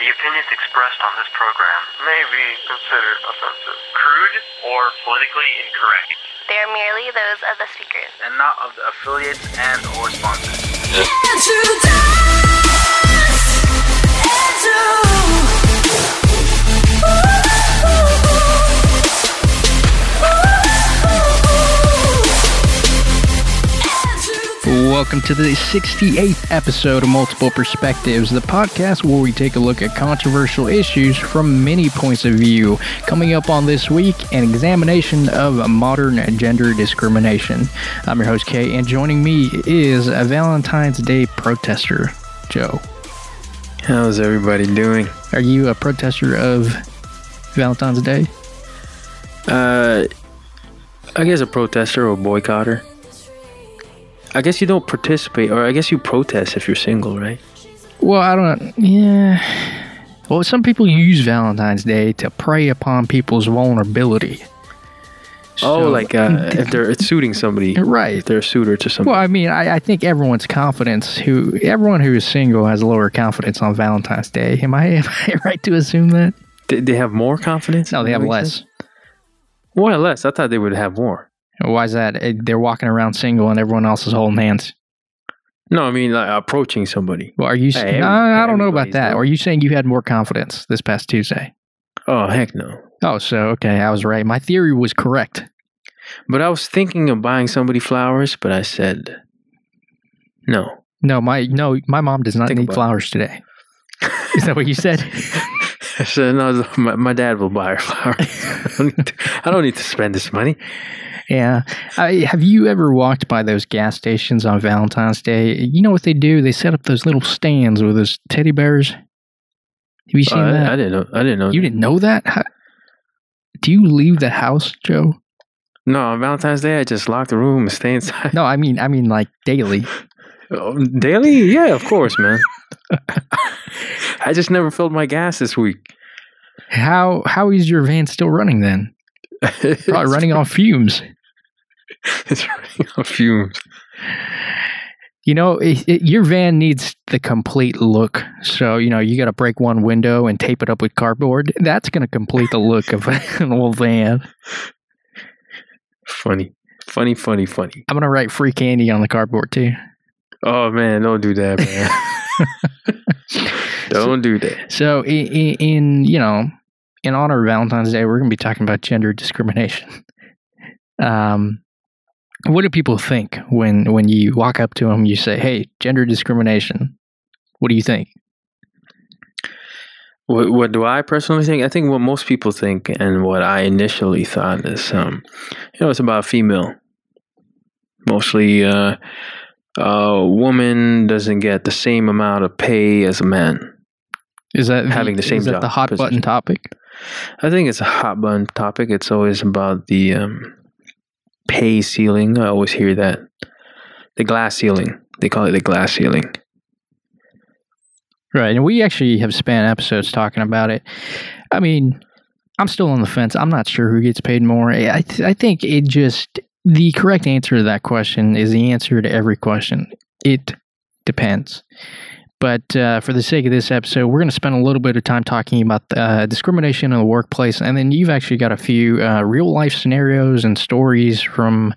The opinions expressed on this program may be considered offensive, crude, or politically incorrect. They are merely those of the speakers. and not of the affiliates and or sponsors. Welcome to the 68th episode of Multiple Perspectives, the podcast where we take a look at controversial issues from many points of view. Coming up on this week, an examination of modern gender discrimination. I'm your host, Kay, and joining me is a Valentine's Day protester, Joe. How's everybody doing? Are you a protester of Valentine's Day? Uh, I guess a protester or boycotter. I guess you don't participate, or I guess you protest if you're single, right? Well, I don't. Yeah. Well, some people use Valentine's Day to prey upon people's vulnerability. oh, like uh, if they're suiting somebody, Right. If they're a suitor to somebody. Well, I mean, I, I think everyone's confidence who everyone who is single has lower confidence on Valentine's Day. Am I, am I right to assume that? they, they have more confidence. No, they have less. that? Why less? I thought they would have more. Why is that? They're walking around single and everyone else is holding hands. No, I mean like approaching somebody. Well, are you? Hey, every- I, I don't know about that. are you saying you had more confidence this past Tuesday? Oh heck no! Oh, so okay, I was right. My theory was correct. But I was thinking of buying somebody flowers, but I said no. No, my no, my mom does not Think need about it. flowers today. Is that what you said? Said no. My, my dad will buy her flowers. I don't need to, I don't need to spend this money. Yeah. I, have you ever walked by those gas stations on Valentine's Day? You know what they do? They set up those little stands with those teddy bears. Have you seen Uh, I, that? I didn't know. I didn't know. you didn't know that? How, do you leave the house, Joe? No, on Valentine's Day, I just lock the room and stay inside. No, I mean, I mean, like daily. Oh, Daily? Yeah, of course, man. I just never filled my gas this week. How how is your van still running then? Probably running on fumes. It's running on fumes. You know, it, it, your van needs the complete look. So, you know, you got to break one window and tape it up with cardboard. That's going to complete the look of an old van. Funny, funny, funny, funny. I'm going to write free candy on the cardboard too. Oh man, don't do that, man. don't do that. So, in, in, in you know, in honor of Valentine's Day, we're going to be talking about gender discrimination. Um, what do people think when when you walk up to them? You say, "Hey, gender discrimination." What do you think? What, what do I personally think? I think what most people think, and what I initially thought is, um, you know, it's about female. Mostly, uh, a woman doesn't get the same amount of pay as a man. Is that Having the same is that job the hot button topic? I think it's a hot button topic. It's always about the um, pay ceiling. I always hear that. The glass ceiling. They call it the glass ceiling. Right, and we actually have spent episodes talking about it. I mean, I'm still on the fence. I'm not sure who gets paid more. I th- I think it just the correct answer to that question is the answer to every question. It depends. But uh, for the sake of this episode, we're going to spend a little bit of time talking about uh, discrimination in the workplace, and then you've actually got a few uh, real life scenarios and stories from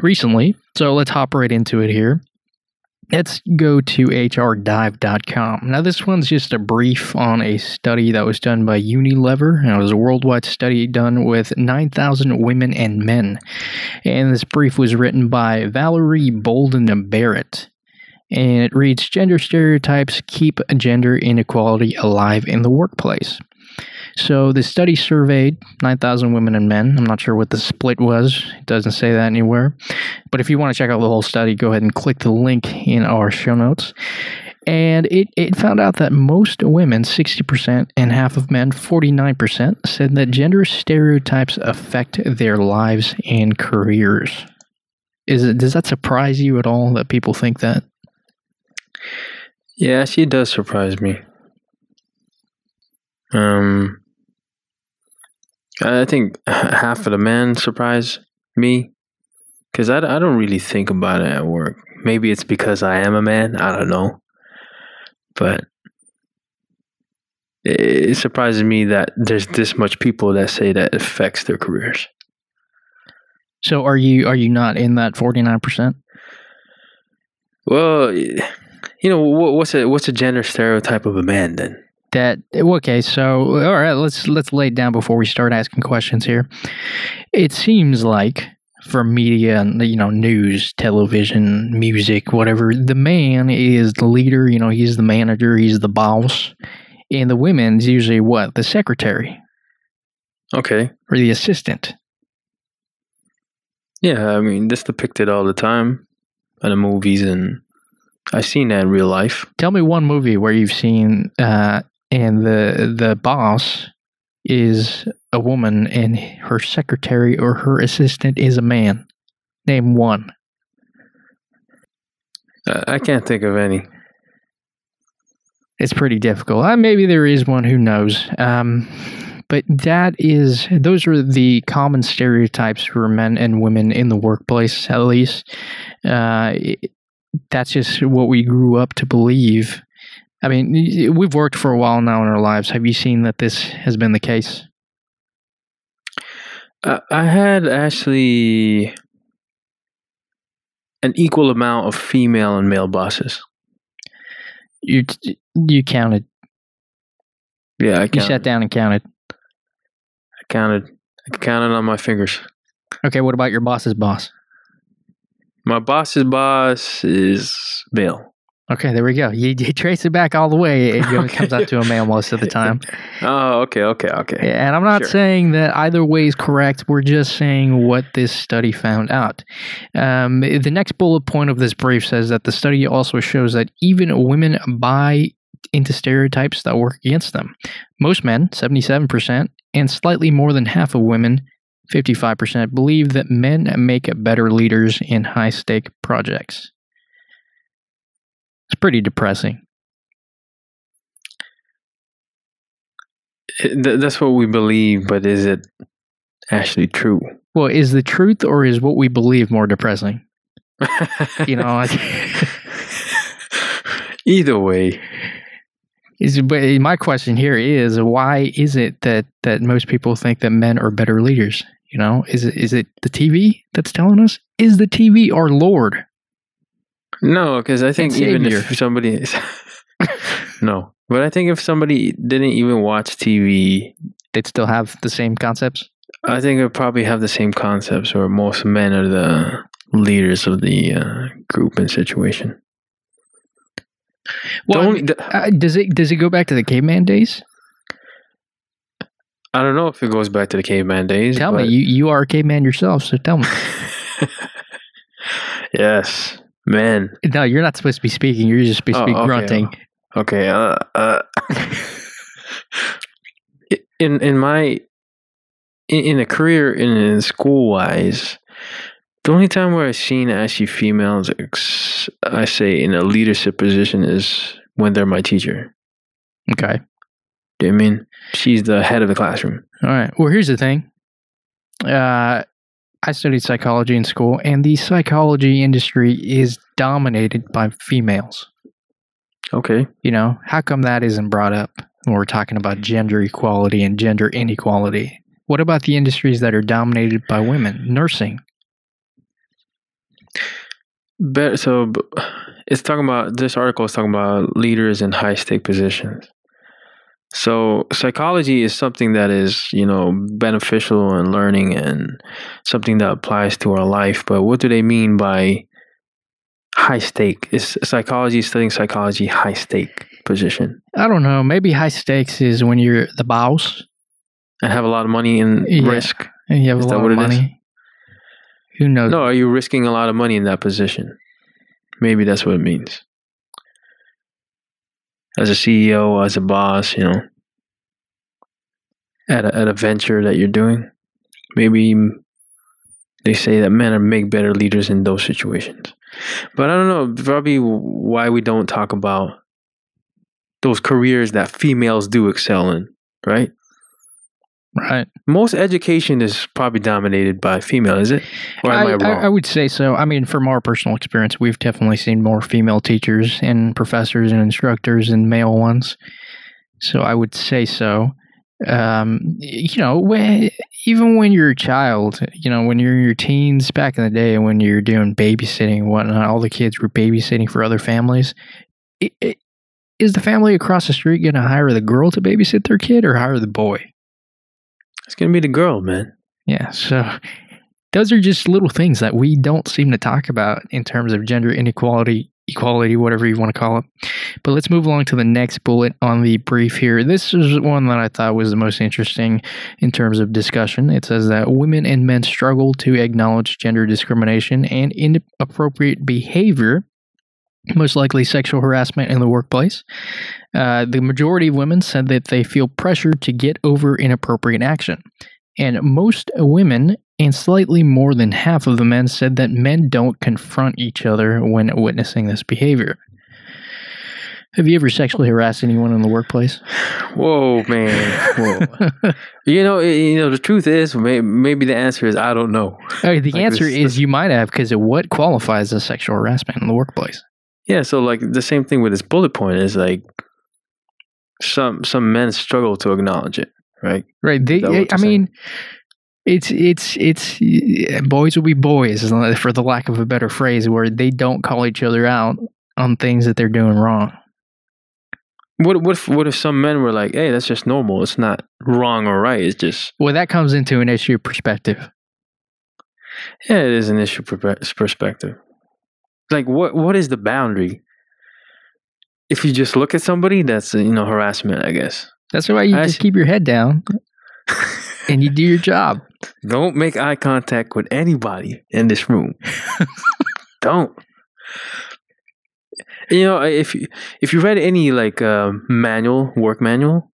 recently. So let's hop right into it here. Let's go to hrdive.com. Now, this one's just a brief on a study that was done by Unilever. And it was a worldwide study done with 9,000 women and men. And this brief was written by Valerie Bolden Barrett. And it reads Gender stereotypes keep gender inequality alive in the workplace. So the study surveyed 9,000 women and men. I'm not sure what the split was. It doesn't say that anywhere. But if you want to check out the whole study, go ahead and click the link in our show notes. And it, it found out that most women, 60%, and half of men, 49%, said that gender stereotypes affect their lives and careers. Is it, does that surprise you at all that people think that? Yeah, she does surprise me. Um, I think half of the men surprise me because I, I don't really think about it at work. Maybe it's because I am a man. I don't know. But it surprises me that there's this much people that say that affects their careers. So are you are you not in that forty nine percent? Well, you know, what's a what's a gender stereotype of a man then? That okay, so all right, let's let's lay it down before we start asking questions here. It seems like for media and you know news, television, music, whatever, the man is the leader. You know, he's the manager, he's the boss, and the women's usually what the secretary Okay. or the assistant. Yeah, I mean, this depicted all the time in the movies, and I've seen that in real life. Tell me one movie where you've seen uh, and the the boss is a woman and her secretary or her assistant is a man. Name one. Uh, I can't think of any. It's pretty difficult. Uh, maybe there is one. Who knows? Um, but that is those are the common stereotypes for men and women in the workplace. At least uh, that's just what we grew up to believe. I mean, we've worked for a while now in our lives. Have you seen that this has been the case? I, I had actually an equal amount of female and male bosses. You you counted. Yeah, I counted. You sat down and counted. I counted. I counted on my fingers. Okay, what about your boss's boss? My boss's boss is male. Okay, there we go. You, you trace it back all the way. It goes- comes out to a male most of the time. Oh, okay, okay, okay. And I'm not Sure. saying that either way is correct. We're just saying what this study found out. Um, the next bullet point of this brief says that the study also shows that even women buy into stereotypes that work against them. Most men, 77%, and slightly more than half of women, 55%, believe that men make better leaders in high stake projects. It's pretty depressing. Th- that's what we believe, but is it actually true? Well, is the truth or is what we believe more depressing? You know, like, Either way, is but my question here is why is it that that most people think that men are better leaders? You know, is it is it the TV that's telling us? Is the TV our lord? No, because I think even if somebody is no, but I think if somebody didn't even watch TV, They'd still have the same concepts. I think it probably have the same concepts, where most men are the leaders of the uh, group and situation. Well, I mean, the- uh, does it does it go back to the caveman days? I don't know if it goes back to the caveman days. Tell me, you you are a caveman yourself, so tell me. yes, man. no, you're not supposed to be speaking. You're just supposed to be Oh, okay. grunting. Okay. Uh, uh, in in my in, in a career in, in school wise, the only time where I've seen actually females, ex- I say in a leadership position, is when they're my teacher. Okay. Do you I mean she's the head of the classroom? All right. Well, here's the thing. Uh, I studied psychology in school, and the psychology industry is dominated by females. Okay. You know, how come that isn't brought up when we're talking about gender equality and gender inequality? What about the industries that are dominated by women? Nursing. Better, so it's talking about this article is talking about leaders in high stake positions. So psychology is something that is you know beneficial and learning and something that applies to our life. But what do they mean by high stake? Is psychology studying psychology high stake position I don't know. Maybe high stakes is when you're the boss and have a lot of money in Yeah. risk? and you have Is a lot of money. Who knows? No, are you risking a lot of money in that position? Maybe that's what it means. As a CEO, as a boss, you know, at a, at a venture that you're doing, maybe they say that men are make better leaders in those situations. But I don't know, probably why we don't talk about those careers that females do excel in, right? Right. Most education is probably dominated by female, is it? Or am I, I, wrong? I would say so. I mean, from our personal experience, we've definitely seen more female teachers and professors and instructors than male ones. So I would say so. Um, you know, when, even when you're a child, you know, when you're in your teens back in the day, when you're doing babysitting and whatnot, all the kids were babysitting for other families. It, it, is the family across the street going to hire the girl to babysit their kid or hire the boy? It's gonna be the girl, man. Yeah, so those are just little things that we don't seem to talk about in terms of gender inequality, equality, whatever you want to call it. But let's move along to the next bullet on the brief here. This is one that I thought was the most interesting in terms of discussion. It says that women and men struggle to acknowledge gender discrimination and inappropriate behavior. Most likely sexual harassment in the workplace. Uh, the majority of women said that they feel pressure to get over inappropriate action. And most women and slightly more than half of the men said that men don't confront each other when witnessing this behavior. Have you ever sexually harassed anyone in the workplace? Whoa, man. Whoa. you know, you know. The truth is, maybe the answer is I don't know. Okay, the Like answer this- is you might have because what qualifies as sexual harassment in the workplace? Yeah, so like the same thing with this bullet point is like some some men struggle to acknowledge it, right? Right. They, I saying? mean, it's it's it's boys will be boys, for the lack of a better phrase, where they don't call each other out on things that they're doing wrong. What what if what if some men were like, "Hey, that's just normal. It's not wrong or right. It's just Well, that comes into an issue of perspective. yeah, it is an issue perspective." Like what what is the boundary? If you just look at somebody, that's you know harassment, I guess. That's why you I just see. keep your head down and you do your job. Don't make eye contact with anybody in this room. Don't. You know, if you if you read any like uh, manual, work manual,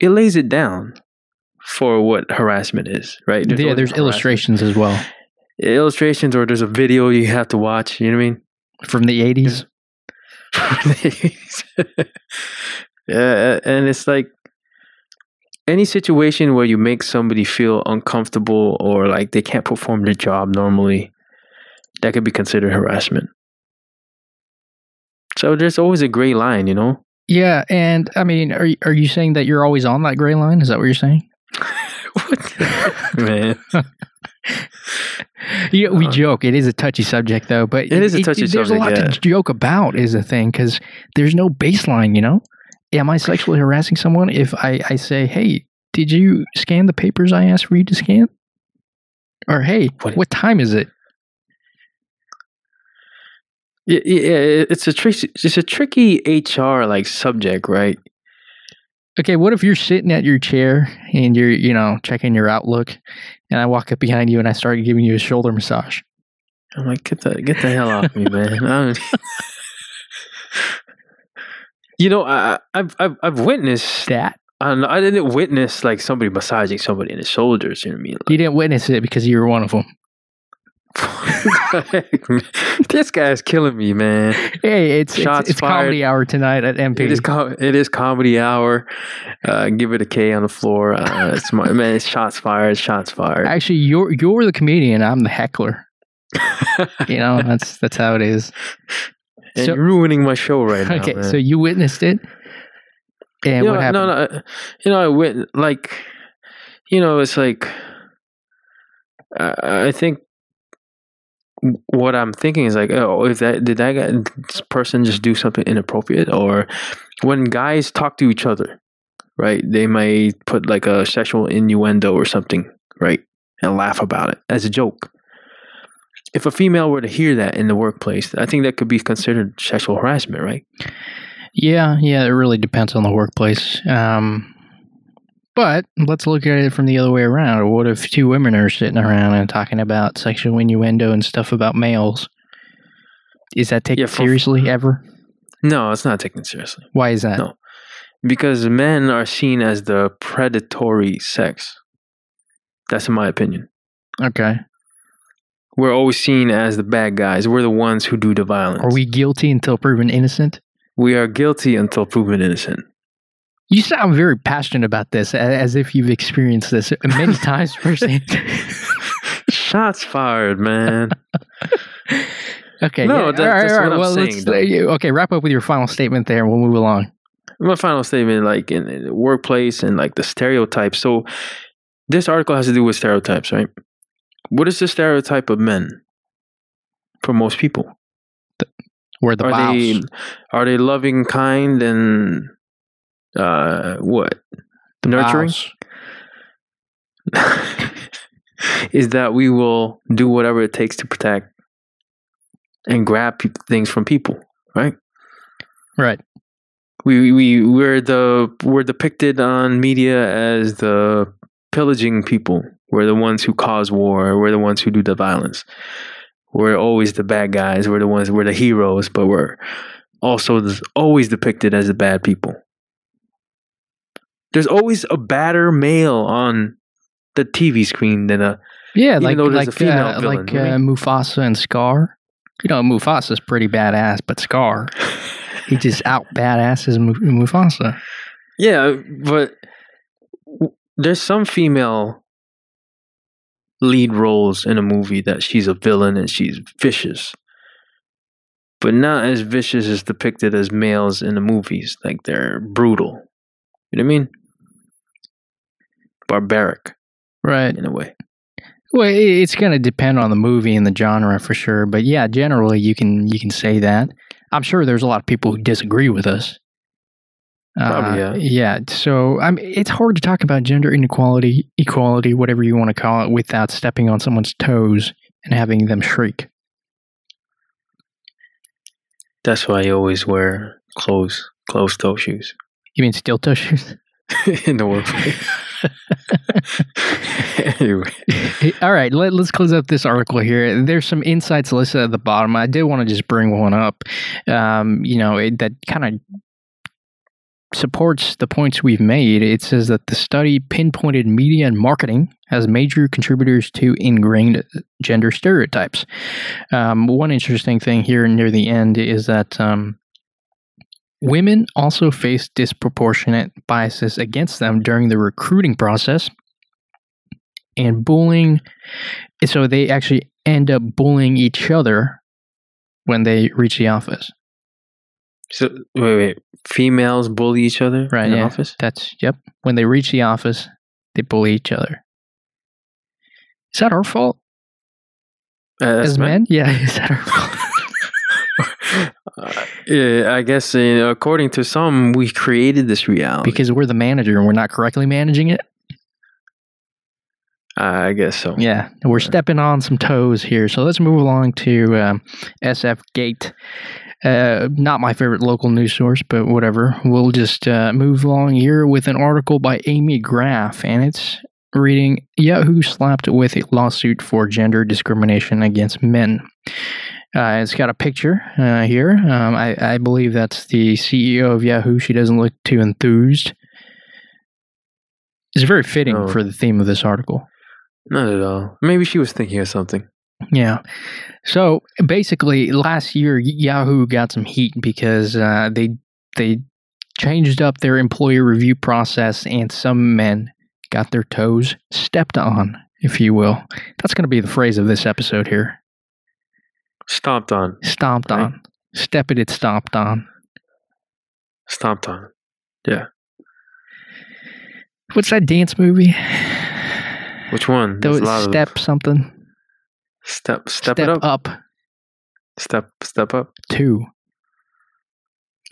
it lays it down for what harassment is, right? yeah, there's illustrations as well illustrations, or there's a video you have to watch. You know what I mean? from the 80s. yeah, and it's like any situation where you make somebody feel uncomfortable or like they can't perform their job normally, that could be considered harassment. So there's always a gray line, you know? Yeah, and I mean, are you- are you saying that you're always on that gray line? Is that what you're saying? what man? Yeah, we Uh, joke. It is a touchy subject, though. But It is a touchy subject. There's a lot to joke about, is the thing, because there's no baseline. You know, am I sexually harassing someone if I I say, "Hey, did you scan the papers I asked for you to scan?" Or, "Hey, What- what time is it?" Yeah, yeah, it's a tricky, it's a tricky HR like subject, right? Okay, what if you're sitting at your chair and you're, you know, checking your Outlook, and I walk up behind you and I start giving you a shoulder massage? I'm like, get the get the hell off me, man. You know, I, I- I've I've I've witnessed. That I, I didn't witness like somebody massaging somebody in the shoulders. You know what I mean? you didn't witness it because you were one of them. this guy's killing me, man. Hey, it's Shots it's, it's comedy hour tonight at MP. It is com- it is comedy hour. Uh, give it a K on the floor. Uh, it's my man. It's shots fired. Shots fired. Actually, you're you're the comedian. I'm the heckler. You know, that's that's how it is. and so- you're ruining my show right now. okay, man. so you witnessed it, and you what know, happened? No, no, uh, you know, I went like, you know, it's like, I, I think what I'm thinking is like, oh, if that did that guy, person just do something inappropriate, or when guys talk to each other, right? They might put like a sexual innuendo or something, right, and laugh about it as a joke. If a female were to hear that in the workplace, I think that could be considered sexual harassment, right? Yeah, yeah, it really depends on the workplace. Um, but let's look at it from the other way around. What if two women are sitting around and talking about sexual innuendo and stuff about males? Is that taken Yeah, for- seriously ever? No, it's not taken seriously. Why is that? No. because men are seen as the predatory sex. That's in my opinion. Okay. We're always seen as the bad guys. We're the ones who do the violence. Are we guilty until proven innocent? We are guilty until proven innocent. You sound very passionate about this, as if you've experienced this many times firsthand. Shots fired, man. okay. No, yeah, that- that's what I'm well, saying, let's- though. uh, okay, wrap up with your final statement there, and we'll move along. my final statement, like in, in the workplace and like the stereotypes. So this article has to do with stereotypes, right? What is the stereotype of men for most people? We're the are boss. they are they loving, kind, and uh, what The nurturing? is that we will do whatever it takes to protect and grab pe- things from people, right? Right. We we we're the we're depicted on media as the pillaging people. We're the ones who cause war. We're the ones who do the violence. We're always the bad guys. We're the ones. We're the heroes, but we're also always depicted as the bad people. There's always a badder male on the TV screen than a Yeah, like though there's a like female uh, villain, like you uh, Mufasa and Scar. You know, Mufasa's pretty badass, but Scar, he just out badasses Mu- Mufasa. Yeah, but w- there's some female lead roles in a movie that she's a villain and she's vicious. But not as vicious as depicted as males in the movies. Like they're brutal. You know what I mean? Barbaric Right. in a way. Well, it's going to depend on the movie and the genre for sure, but yeah, generally you can you can say that. I'm sure there's a lot of people who disagree with us. Probably, Uh, yeah. So I mean, it's hard to talk about gender inequality, equality, whatever you want to call it, without stepping on someone's toes and having them shriek. That's why you always wear closed closed toe shoes You mean steel toe shoes? in the workplace. anyway. All right, let, let's close up this article here. There's some insights listed at the bottom. I did want to just bring one up, um, you know, it, that kind of supports the points we've made. It says that the study pinpointed media and marketing as major contributors to ingrained gender stereotypes. Um, one interesting thing here near the end is that. Um, Women also face disproportionate biases against them during the recruiting process and bullying. So they actually end up bullying each other when they reach the office. So wait, wait. Females bully each other Right, in the yeah. office? That's, yep. When they reach the office, they bully each other. Is that our fault Uh, as men? men? Yeah, is that our fault? Uh, yeah, I guess uh, according to some, we created this reality. because we're the manager and we're not correctly managing it? Uh, I guess so. Yeah, we're stepping on some toes here. So let's move along to um, SF Gate. Uh, not my favorite local news source, but whatever. We'll just uh, move along here with an article by Amy Graff, and it's reading Yahoo slapped with a lawsuit for gender discrimination against men. Uh, it's got a picture uh, here. Um, I, I believe that's the CEO of Yahoo. She doesn't look too enthused. It's very fitting No. for the theme of this article. Not at all. Maybe she was thinking of something. Yeah. So basically, last year Yahoo got some heat because uh, they they changed up their employee review process, and some men got their toes stepped on, if you will. That's going to be the phrase of this episode here: Stomped on. stomped Right. on, stepped it, stomped on. Stomped on. Yeah. What's that dance movie? Which one? There's a lot step something. step step, it up. up Step step up. two.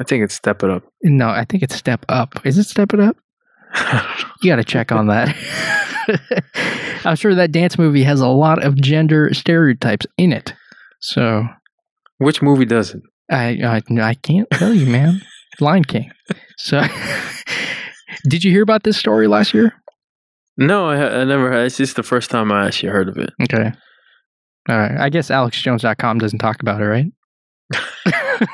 I think it's step it up. No, I think it's step up. Is it step it up? You got to check on that. I'm sure that dance movie has a lot of gender stereotypes in it. So Which movie does it? I I, I can't tell you, man. Lion King. So, did you hear about this story last year? No, I, I never. It's just the first time I actually heard of it. Okay. All right. I guess AlexJones.com doesn't talk about it, right?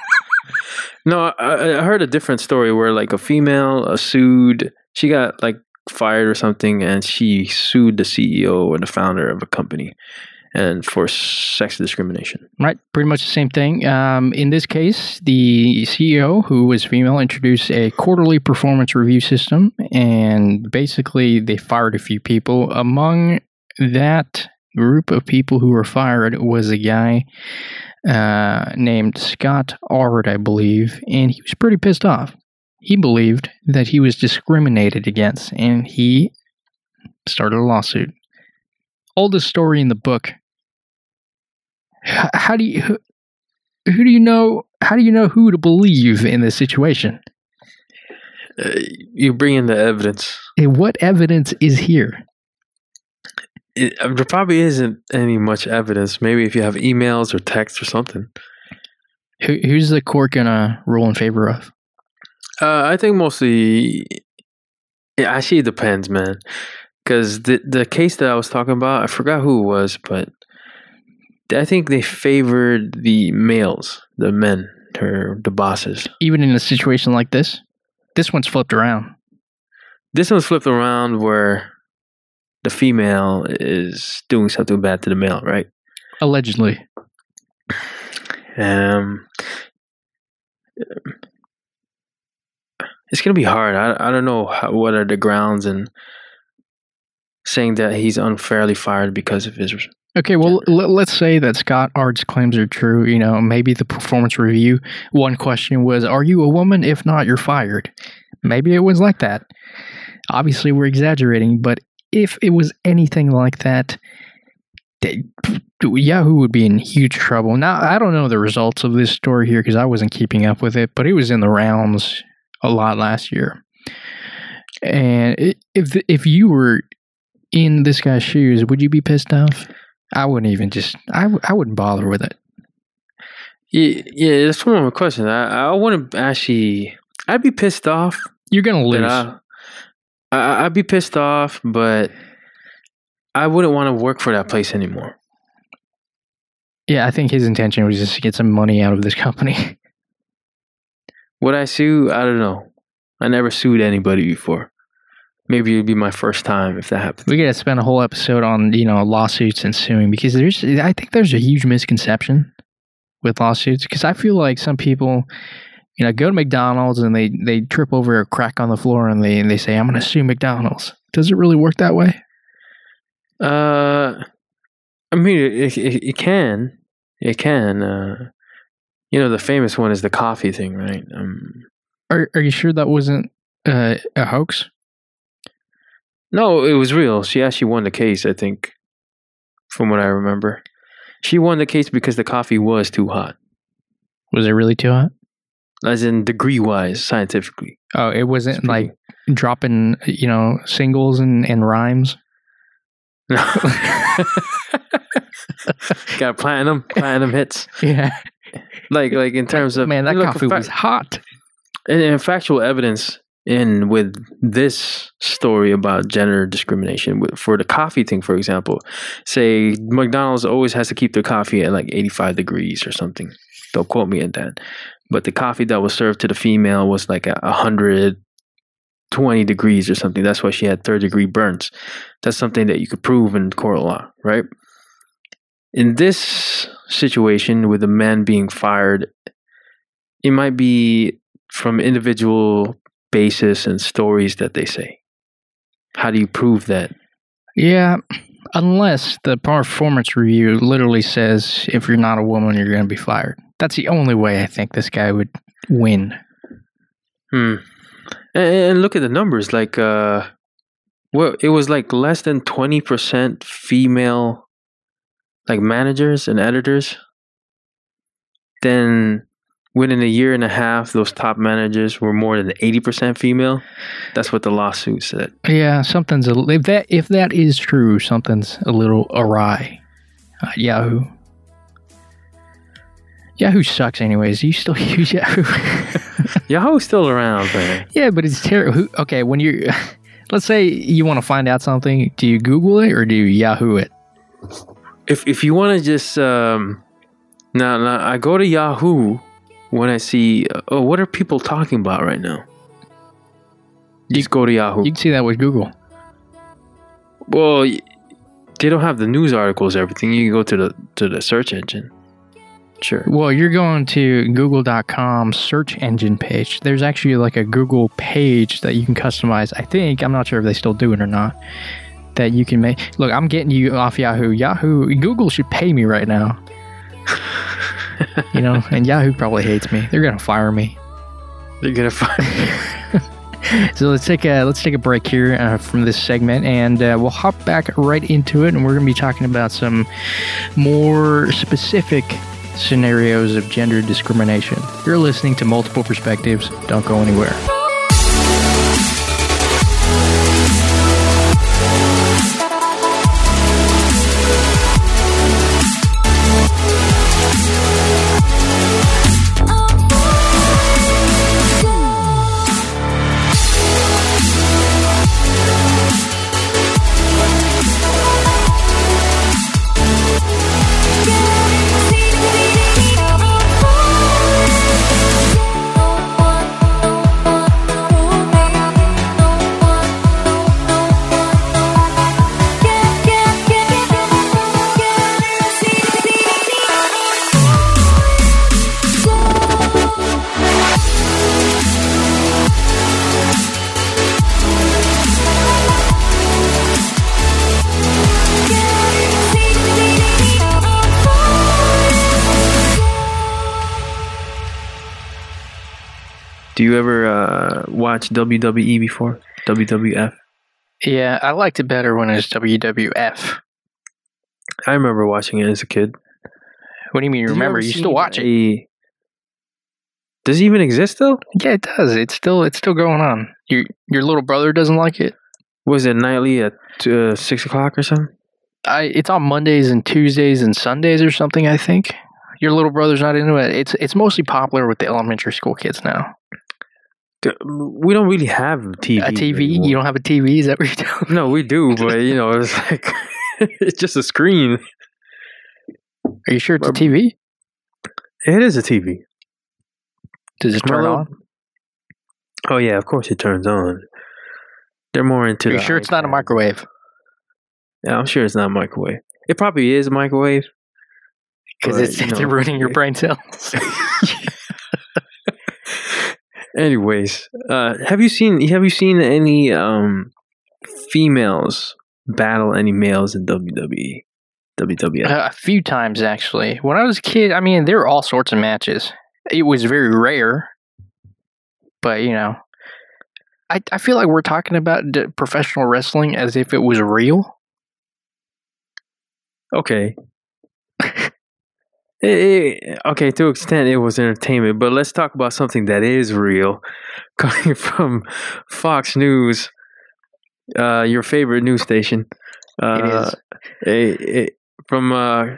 No, I, I heard a different story where like a female uh, sued. She got like fired or something, and she sued the CEO or the founder of a company, and for sex discrimination. Right, pretty much the same thing. Um, in this case, the CEO, who was female, introduced a quarterly performance review system, and basically they fired a few people. Among that group of people who were fired was a guy uh, named Scott Ard, I believe, and he was pretty pissed off. he believed that he was discriminated against and he started a lawsuit. Oldest story in the book. How do you who, who do you know how do you know who to believe in this situation? Uh, you bring in the evidence. And what evidence is here? It, uh, there probably isn't any much evidence. Maybe if you have emails or texts or something. Who, who's the court gonna rule in favor of? Uh, I think mostly. Yeah, actually, it depends, man. Because the the case that I was talking about, I forgot who it was, but I think they favored the males, the men, or the bosses. Even in a situation like this, this one's flipped around. This one's flipped around where the female is doing something bad to the male, right? Allegedly, Um, it's gonna be hard. I I don't know how, what are the grounds and saying that he's unfairly fired because of his. Okay, well, l- let's say that Scott Ard's claims are true. You know, maybe the performance review, one question was, Are you a woman? If not, you're fired. Maybe it was like that. Obviously, we're exaggerating, but if it was anything like that, they- Yahoo would be in huge trouble. Now, I don't know the results of this story here because I wasn't keeping up with it, but it was in the rounds a lot last year. And if if you were in this guy's shoes, would you be pissed off? I wouldn't even just. I, w- I wouldn't bother with it. Yeah, yeah, that's one of my questions. I I wouldn't actually. I'd be pissed off. You're gonna that lose. I, I I'd be pissed off, but I wouldn't want to work for that place anymore. yeah, I think his intention was just to get some money out of this company. Would I sue? I don't know. I never sued anybody before. Maybe it'd be my first time if that happens. we gotta spend a whole episode on you know lawsuits and suing because there's. I think there's a huge misconception with lawsuits because I feel like some people. You know, go to McDonald's and they, they trip over a crack on the floor and they and they say, "I'm going to sue McDonald's." Does it really work that way? Uh, I mean, it, it, it can, it can. Uh, you know, the famous one is the coffee thing, right? Um, Are Are you sure that wasn't uh, a hoax? No, it was real. She actually won the case, I think, from what I remember. She won the case because the coffee was too hot, Was it really too hot? as in degree wise, scientifically. Oh, it wasn't Speaking- like dropping you know singles and, and rhymes. No. Got platinum, platinum hits. Yeah, Like, like in terms of man, that look, coffee fa- was hot. and, and factual evidence in with this story about gender discrimination for the coffee thing for example. Say mcdonald's always has to keep their coffee at like 85 degrees or something. Don't quote me on that. But the coffee that was served to the female was like a 120 degrees or something. That's why she had third degree burns. That's something that you could prove in court law right? In this situation with the man being fired it might be from individual basis and stories that they say. How do you prove that? Yeah, unless the performance review literally says if you're not a woman, you're going to be fired. That's the only way I think this guy would win. Hmm. And, and look at the numbers. Like, uh, well, it was like less than twenty percent female, like managers and editors. Then, within a year and a half, those top managers were more than eighty percent female. That's what the lawsuit said. Yeah, something's a, if that if that is true, something's a little awry. Uh, Yahoo. Yahoo sucks, anyways. You still use Yahoo? Yahoo's still around, man. yeah, but it's terrible. Okay, when you, let's say you want to find out something, do you Google it or do you Yahoo it? if if you want to just um now, now I go to Yahoo when I see uh, oh what are people talking about right now. Just go to Yahoo. You can see that with Google. well, they don't have the news articles, everything. You can go to the to the search engine. Sure. Well, you're going to google.com search engine page. There's actually like a Google page that you can customize. I think, I'm not sure if they still do it or not. That you can make. Look, I'm getting you off Yahoo. Yahoo, Google should pay me right now. you know, and Yahoo probably hates me. They're going to fire me. They're gonna find. so let's take a let's take a break here uh, from this segment, and uh, we'll hop back right into it, and we're going to be talking about some more specific scenarios of gender discrimination. You're listening to multiple perspectives. Don't go anywhere. Do you ever uh, watch WWE before? WWF? Yeah, I liked it better when it was WWF. I remember watching it as a kid. What do you mean? You remember? ever You still watch it? Does it even exist though? Yeah, it does. It's still it's still going on. Your your little brother doesn't like it. Was it nightly at uh, six o'clock or something? I it's on Mondays and Tuesdays and Sundays or something. I think your little brother's not into it. It's it's mostly popular with the elementary school kids now. We don't really have TV. a TV? anymore. You don't have a TV? Is that what you're doing? No, we do, but you know, it's like it's just a screen. Are you sure it's a Um, TV? It is a TV. Does it turn on? Oh yeah, of course it turns on. They're more into. Are you sure it's not a microwave? Yeah, I'm sure it's not a microwave. It probably is a microwave. Because it's, you know, ruining your brain cells. Anyways, uh, have you seen have you seen any um, females battle any males in WWE? WWE? Uh, a few times actually. When I was a kid, I mean, there were all sorts of matches. It was very rare, but you know, I I feel like we're talking about d- professional wrestling as if it was real. Okay. It- it- okay, to an extent, it was entertainment, but let's talk about something that is real, coming from Fox News, uh, your favorite news station. Uh, it is. a, from a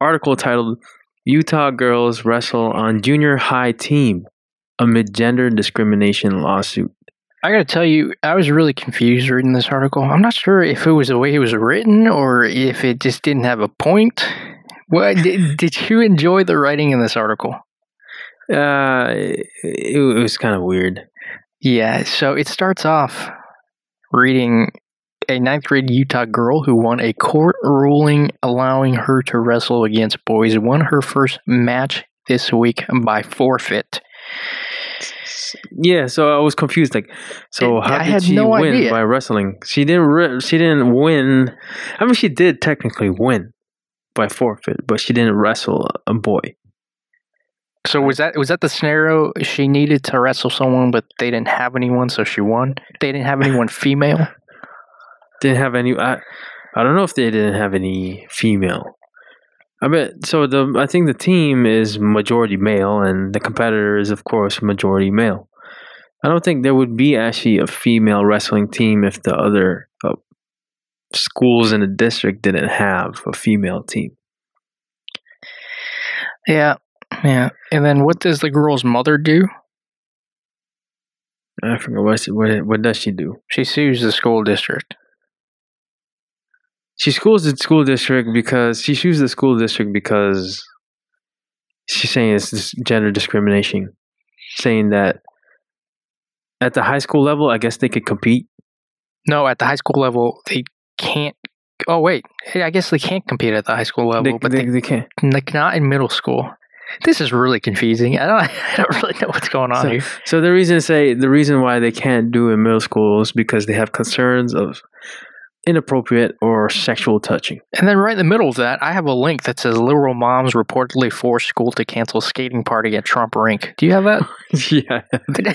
article titled "Utah Girls Wrestle on Junior High Team Amid Gender Discrimination Lawsuit." I gotta tell you, I was really confused reading this article. I'm not sure if it was the way it was written or if it just didn't have a point. What did, did you enjoy the writing in this article? Uh, it, it was kind of weird. Yeah, so it starts off reading a ninth grade Utah girl who won a court ruling allowing her to wrestle against boys won her first match this week by forfeit. Yeah, so I was confused. Like, so I how did she no win idea. by wrestling? She didn't. Re- she didn't win. I mean, she did technically win by forfeit, but she didn't wrestle a boy. So was that was that the scenario she needed to wrestle someone but they didn't have anyone so she won? They didn't have anyone female? Didn't have any. I, I don't know if they didn't have any female. I bet. So the I think the team is majority male, and the competitor is of course majority male. I don't think there would be actually a female wrestling team if the other uh, schools in the district didn't have a female team. Yeah. Yeah. And then what does the girl's mother do? I forget what she, what what does she do? She sues the school district. She sues the school district because she sues the school district because she's saying it's this gender discrimination, saying that at the high school level, I guess they could compete. No, at the high school level they can't Oh wait, Hey, I guess they can't compete at the high school level, They, but they, they, they can't. like not in middle school. This is really confusing. I don't, I don't really know what's going on So- here. So the reason say the reason why they can't do in middle school is because they have concerns of inappropriate or sexual touching. And then right in the middle of that, I have a link that says liberal moms reportedly force school to cancel skating party at Trump rink. Do you have that? yeah.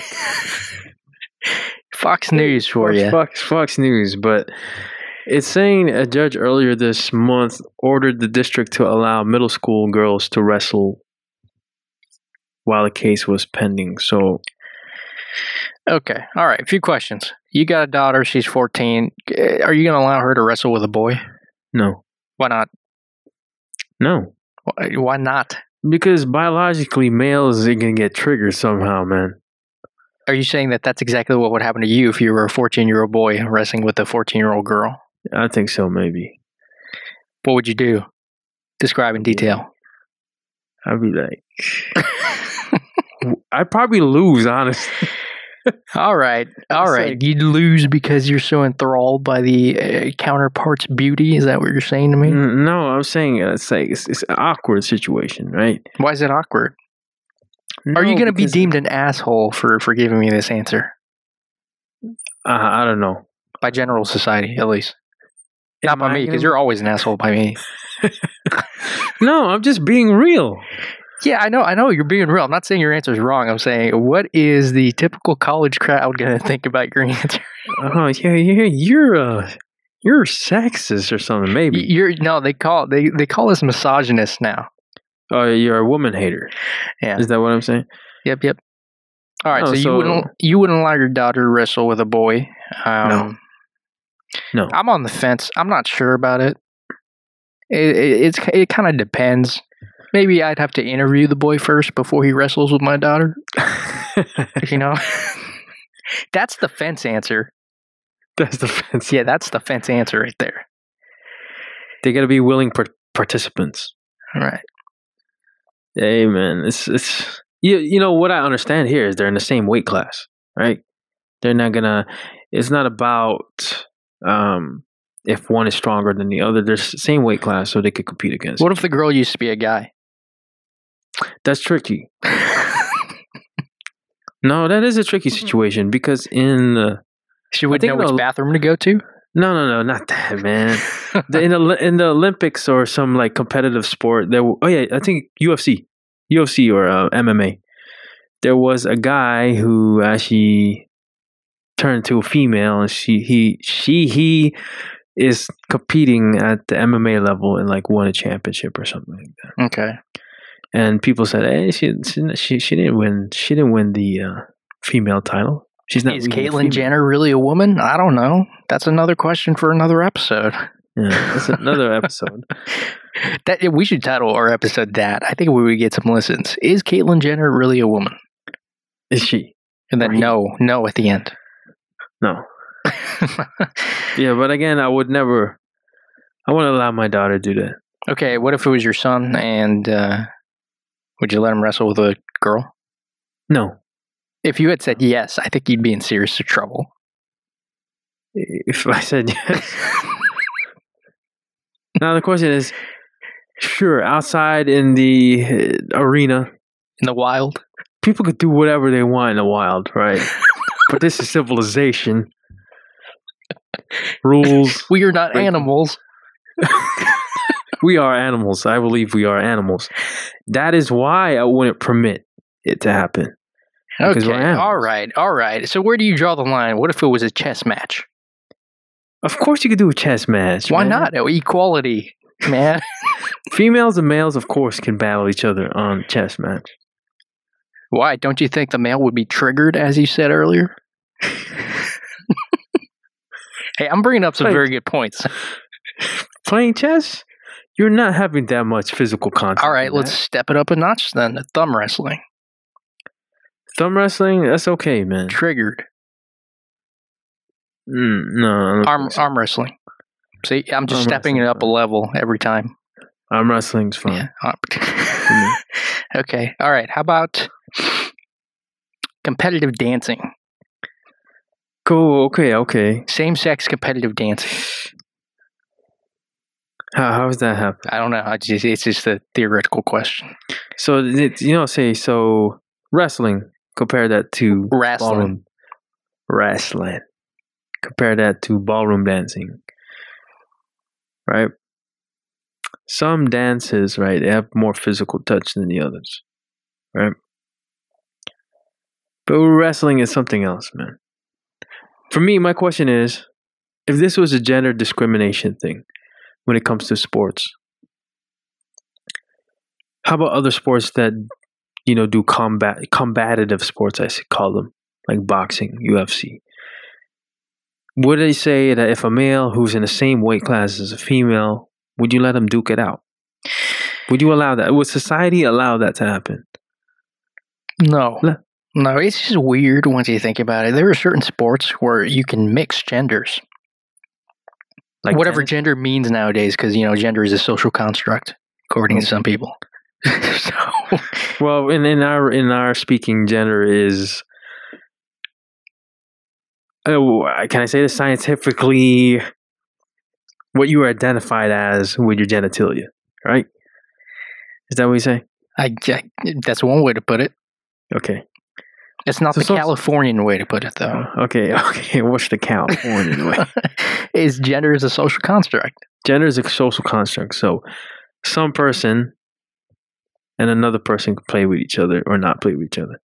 Fox News for Fox, you. Fox, Fox News, but it's saying a judge earlier this month ordered the district to allow middle school girls to wrestle while the case was pending. So Okay. All right. A few questions. You got a daughter. She's 14. Eh, Are you going to allow her to wrestle with a boy? no, Why not? no, Why, not? because biologically males are gonna get triggered somehow, man. Are you saying that that's exactly what would happen to you if you were a 14 year old boy wrestling with a 14 year old girl? I think so, maybe. What would you do? Describe in detail. I'd be like, I'd probably lose, honestly. All right. All right. like- You'd lose because you're so enthralled by the uh, counterpart's beauty. Is that what you're saying to me? Mm, No, I'm saying uh, it's like it's, it's an awkward situation, right? Why is it awkward? Are you going to be deemed an asshole for, for giving me this answer? Uh, I don't know. By general society, at least. Not by me, because you're always an asshole by me. No, I'm just being real. Yeah, I know. I know you're being real. I'm not saying your answer is wrong. I'm saying, what is the typical college crowd going to think about your answer? Oh yeah, yeah, you're uh, you're sexist or something, maybe. You're no. They call they they call us misogynist now. Oh, you're a woman hater. Yeah. Is that what I'm saying? Yep. Yep. All right. Oh, so, you wouldn't you wouldn't allow your daughter to wrestle with a boy? Um, No. No. I'm on the fence. I'm not sure about it. It it, it's, it kind of depends. Maybe I'd have to interview the boy first before he wrestles with my daughter. You know. That's the fence answer. That's the fence. Yeah, that's the fence answer right there. They got to be willing par- participants. All right. Hey, man, it's it's you. You know what I understand here is they're in the same weight class, right? They're not gonna. It's not about um if one is stronger than the other. They're s- same weight class, so they could compete against. What if the girl used to be a guy? That's tricky. No, that is a tricky situation because in the She would know which the- bathroom to go to. no, no, no, not that man. the, in the in the Olympics or some like competitive sport, there. Oh yeah, I think UFC, UFC or uh, MMA. There was a guy who actually turned to a female, and she he she he is competing at the MMA level and like won a championship or something like that. Okay. And people said, "Hey, she she she, she didn't win. She didn't win the uh, female title. She's not Is Caitlyn female." Jenner really a woman? I don't know. That's another question for another episode. Yeah, that's another episode. That we should title our episode that. I think we would get some listens. Is Caitlyn Jenner really a woman? Is she? And then Right. no, no at the end. No. Yeah, but again, I would never. I wouldn't allow my daughter to do that. okay, what if it was your son and uh, would you let him wrestle with a girl? No. If you had said yes, I think you'd be in serious trouble. If I said yes. now the question is, sure, outside in the uh, arena, In the wild? people could do whatever they want in the wild, right? but this is civilization. Rules. We are not animals. We are animals. I believe we are animals. That is why I wouldn't permit it to happen. Okay, all right, all right. So where do you draw the line? What if it was a chess match? Of course, you could do a chess match. Why man. not? Oh, equality, man. Females and males, of course, can battle each other on chess match. Why? Don't you think the male would be triggered, as you said earlier? Hey, I'm bringing up some very good points. Playing chess, you're not having that much physical contact. All right, let's that. step it up a notch then. Thumb wrestling. thumb wrestling. That's okay, man. Triggered. Mm, no, Arm so. arm wrestling. See, I'm just Arm stepping it up a level every time. arm wrestling's fun. Yeah. okay. All right. How about competitive dancing? Cool. Okay. Okay. Same sex competitive dancing. How how does that happen? I don't know. I just, it's just a theoretical question. So you know, say so wrestling. Compare that to Wrestling. ballroom wrestling. Compare that to ballroom dancing. Right. Some dances, right, they have more physical touch than the others. Right. But wrestling is something else, man. For me, my question is, if this was a gender discrimination thing when it comes to sports, how about other sports that you know do combat combative sports? I call them like boxing, UFC. Would they say that if a male who's in the same weight class as a female, would you let him duke it out? Would you allow that? Would society allow that to happen? No. No, it's just weird once you think about it. There are certain sports where you can mix genders. Like Whatever tennis? gender means nowadays, because, you know, gender is a social construct, according to oh. some people. so, Well, in, in our in our speaking, gender is. Oh, uh, can I say this scientifically? What you are identified as with your genitalia, right? Is that what you say? I, I, that's one way to put it. Okay. It's not So the some- Californian way to put it, though. Oh, okay. Okay. What's the Californian way? is gender is a social construct. Gender is a social construct. So, some person and another person can play with each other or not play with each other.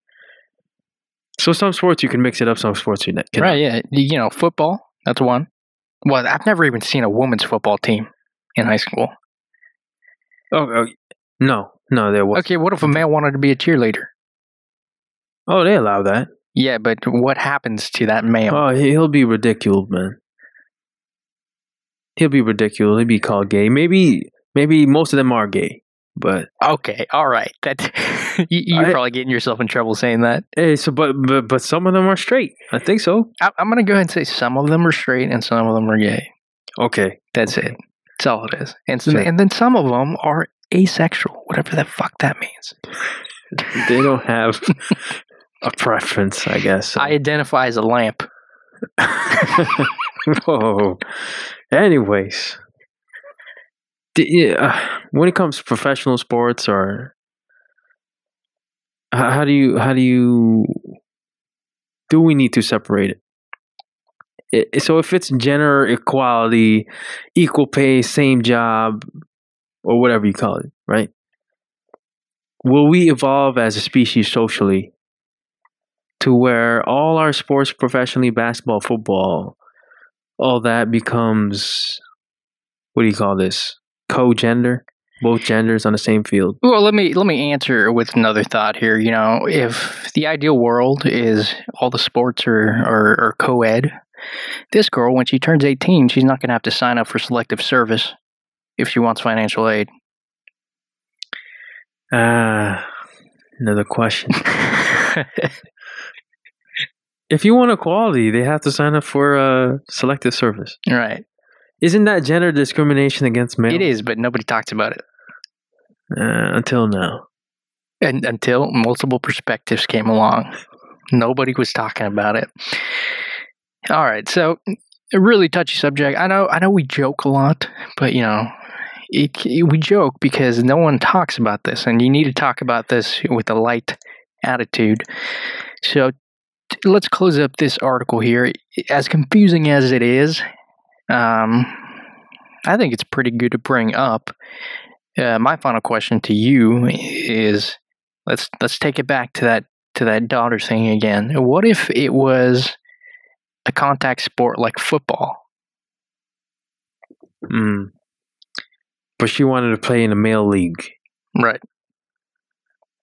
So, some sports you can mix it up. Some sports you not- Right, yeah. You know, football, that's one. Well, I've never even seen a women's football team in high school. Oh, oh, no, no, there was. Okay, what if a male wanted to be a cheerleader? Oh, they allow that. Yeah, but what happens to that male? Oh, he- he'll be ridiculed, man. He'll be ridiculed. He'll be called gay. Maybe, maybe most of them are gay, but okay, all right. That you, you're I- probably getting yourself in trouble saying that. hey, so but but but some of them are straight. I think so. I, I'm gonna go ahead and say some of them are straight and some of them are gay. Okay, That's it. That's all it is. And so, Sure. and then some of them are asexual, whatever the fuck that means. they don't have a preference, I guess. I identify as a lamp. Whoa. Anyways, yeah, uh, when it comes to professional sports, or how, how do you how do you do we need to separate it? I- so if it's gender equality, equal pay, same job, or whatever you call it, right? Will we evolve as a species socially to where all our sports professionally, basketball, football, all that becomes what do you call this? Co-gender, both genders on the same field. Well, let me let me answer with another thought here. You know, if the ideal world is all the sports are are, are co-ed, this girl when she turns eighteen, she's not going to have to sign up for selective service if she wants financial aid. Ah, another question. if you want equality, they have to sign up for uh, selective service. right, Isn't that gender discrimination against men? it is, but nobody talks about it. Uh, until now. and until multiple perspectives came along nobody was talking about it all right so a really touchy subject i know i know we joke a lot but you know it, we joke because no one talks about this and you need to talk about this with a light attitude so let's close up this article here as confusing as it is um, i think it's pretty good to bring up uh, my final question to you is let's let's take it back to that to that daughter thing again. What if it was a contact sport like football? Mm. But she wanted to play in a male league. Right.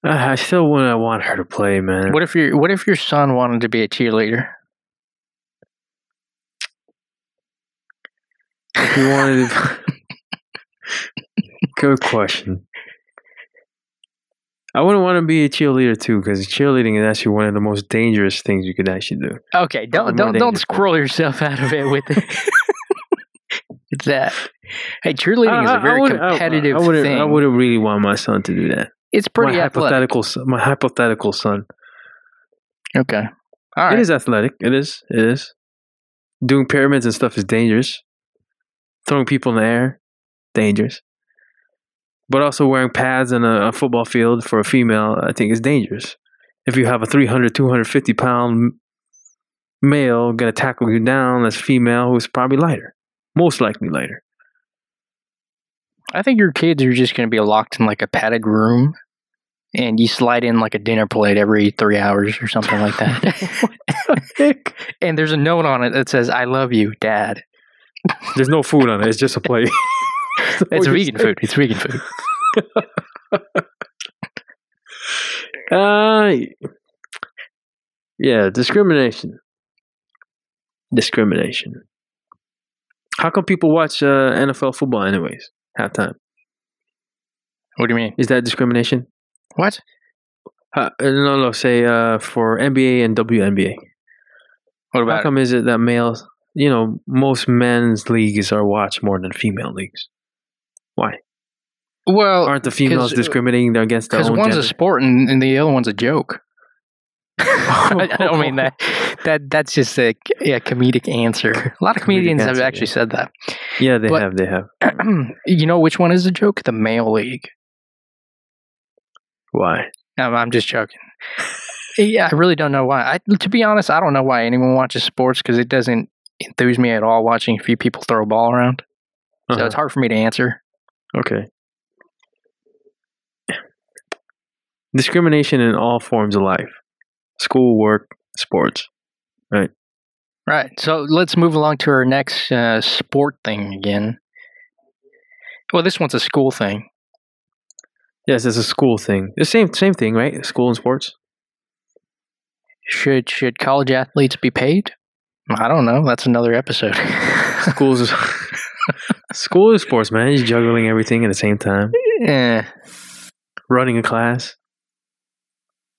Uh, I still wouldn't want her to play, man. What if your what if your son wanted to be a cheerleader? If you wanted to... Good question. I wouldn't want to be a cheerleader too, because cheerleading is actually one of the most dangerous things you could actually do. Okay, don't don't don't scroll yourself out of it with it. it's that. Hey, cheerleading is a very wouldn't- I- competitive I, wouldn't, thing. I wouldn't really want my son to do that. It's pretty my athletic. hypothetical, son, my hypothetical son. Okay. All right. It is athletic. It is. It is. Doing pyramids and stuff is dangerous. Throwing people in the air, dangerous. But also wearing pads in a, a football field for a female, I think is dangerous. If you have a 300, 250 pound male gonna tackle you down, that's female who's probably lighter, most likely lighter. I think your kids are just going to be locked in like a padded room, and you slide in like a dinner plate every three hours or something like that. and there's a note on it that says "I love you, Dad." There's no food on it. It's just a plate. It's vegan food. It's vegan food. Uh, yeah, discrimination. Discrimination. How come people watch uh, NFL football anyways? Halftime. What do you mean? Is that discrimination? What? Uh, no, no. Say uh, for NBA and WNBA. What How about? it? come is it that males, you know, most men's leagues are watched more than female leagues. Why Well, aren't the females discriminating against their own? because one's a sport and, and the other one's a joke. I I don't mean that. That that's just a, a comedic answer. A lot of comedians have actually yeah. said that. Yeah, they but- have. They have. you know which one is a joke? The male league. Why? No, I'm just joking. yeah, I really don't know why. I, to be honest, I don't know why anyone watches sports because it doesn't enthuse me at all watching a few people throw a ball around. So Uh-huh. it's hard for me to answer. Okay. Discrimination in all forms of life school, work, sports. Right. Right. So let's move along to our next uh, sport thing again. Well, this one's a school thing. Yes, it's a school thing. The same same thing, right? School and sports. Should should college athletes be paid? I don't know. That's another episode. Schools is school is sports, man. You're juggling everything at the same time. Eh, Running a class.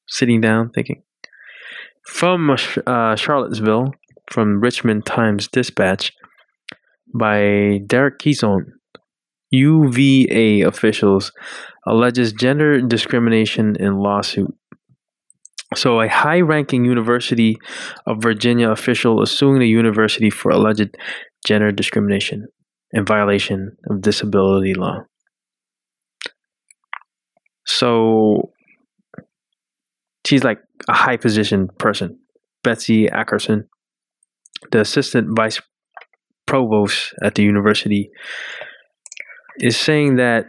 Sitting down, thinking. From uh, Charlottesville, from Richmond Times Dispatch, by Derek Quizon. UVA officials alleges gender discrimination in lawsuit. So, a high ranking University of Virginia official is suing the university for alleged gender discrimination and violation of disability law. So, she's like a high position person. Betsy Ackerson, the assistant vice provost at the university, is saying that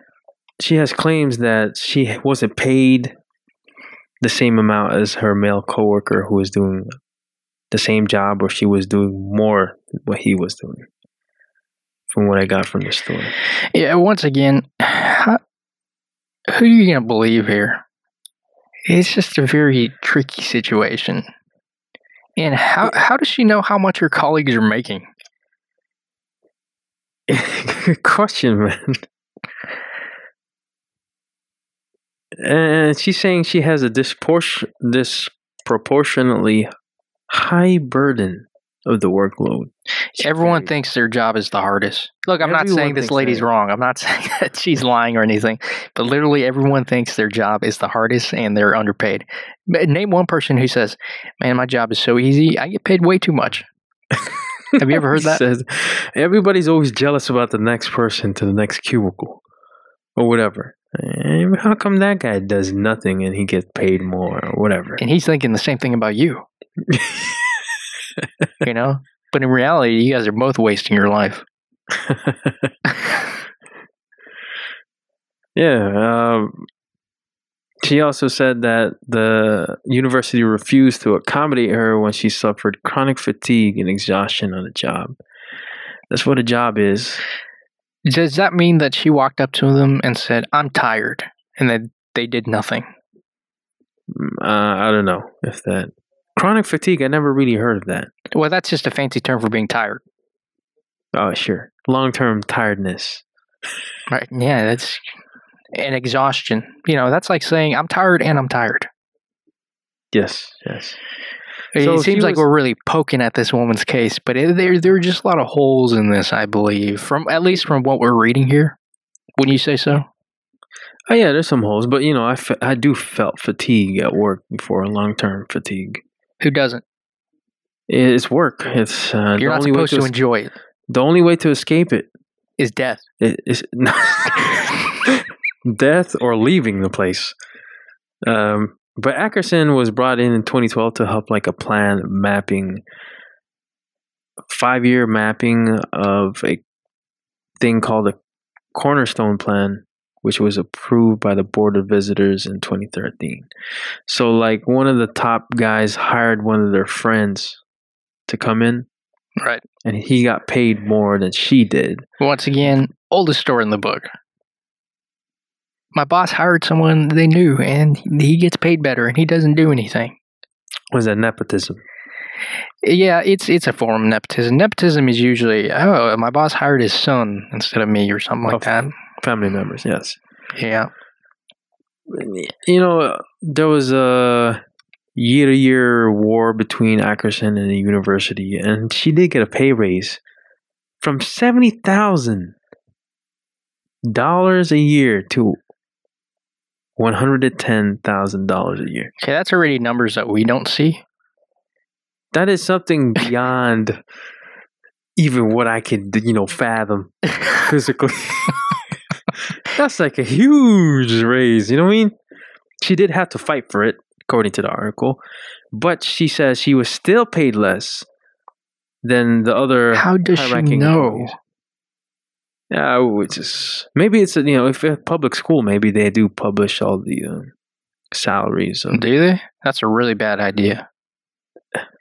she has claims that she wasn't paid the same amount as her male coworker who was doing the same job or she was doing more than what he was doing from what i got from the story yeah. Once again, how, who are you gonna believe here? It's just a very tricky situation. And how how does she know how much her colleagues are making? good question man and she's saying she has a disproportionately high burden of the workload Everyone Very- thinks their job is the hardest. Look, I'm not saying this lady's that. wrong. I'm not saying that she's lying or anything, but literally everyone thinks their job is the hardest and they're underpaid. Name one person who says, "Man, my job is so easy. I get paid way too much." Have you ever heard that? Says, everybody's always jealous about the next person to the next cubicle or whatever. Eh, How come that guy does nothing and he gets paid more or whatever? And he's thinking the same thing about you. You know, but in reality, you guys are both wasting your life. yeah. Um, she also said that the university refused to accommodate her when she suffered chronic fatigue and exhaustion on the job. That's what a job is. Does that mean that she walked up to them and said, "I'm tired," and that they did nothing? Mm, Uh, I don't know if that chronic fatigue. I never really heard of that. Well, that's just a fancy term for being tired, Oh, sure. Long term tiredness. right? Yeah, that's an exhaustion. You know, that's like saying, "I'm tired and I'm tired." Yes, yes. It seems like was- we're really poking at this woman's case, but it, there there are just a lot of holes in this, I believe, from at least from what we're reading here. Wouldn't you say so? Oh yeah, there's some holes, but you know, I, fe- I do felt fatigue at work before long term fatigue. Who doesn't? It's work. It's uh, You're the not only way supposed to, to es- enjoy it. the only way to escape it Is death. i- is death or leaving the place. Um, but Ackerson was brought in in 2012 to help like a plan mapping, five year mapping of a thing called a cornerstone plan which was approved by the Board of Visitors in 2013. So, like, one of the top guys hired one of their friends to come in, Right. and he got paid more than she did. Once again, oldest story in the book. My boss hired someone they knew, and he gets paid better, and he doesn't do anything. Was that nepotism? Yeah, it's it's a form of nepotism. Nepotism is usually, oh, my boss hired his son instead of me, or something like that. Family members, yes. Yeah. You know, there was a year to year war between Ackerson and the university, and she did get a pay raise from seventy thousand dollars a year to one hundred and ten thousand dollars a year. Okay, that's already numbers that we don't see. That is something beyond even what I can, you know, fathom physically. That's like a huge raise. You know what I mean? She did have to fight for it, according to the article, but she says she was still paid less than the other. How does she know? employees. Yeah, which is maybe it's a, you know if it's public school, maybe they do publish all the um, salaries. Of, Do they? That's a really bad idea.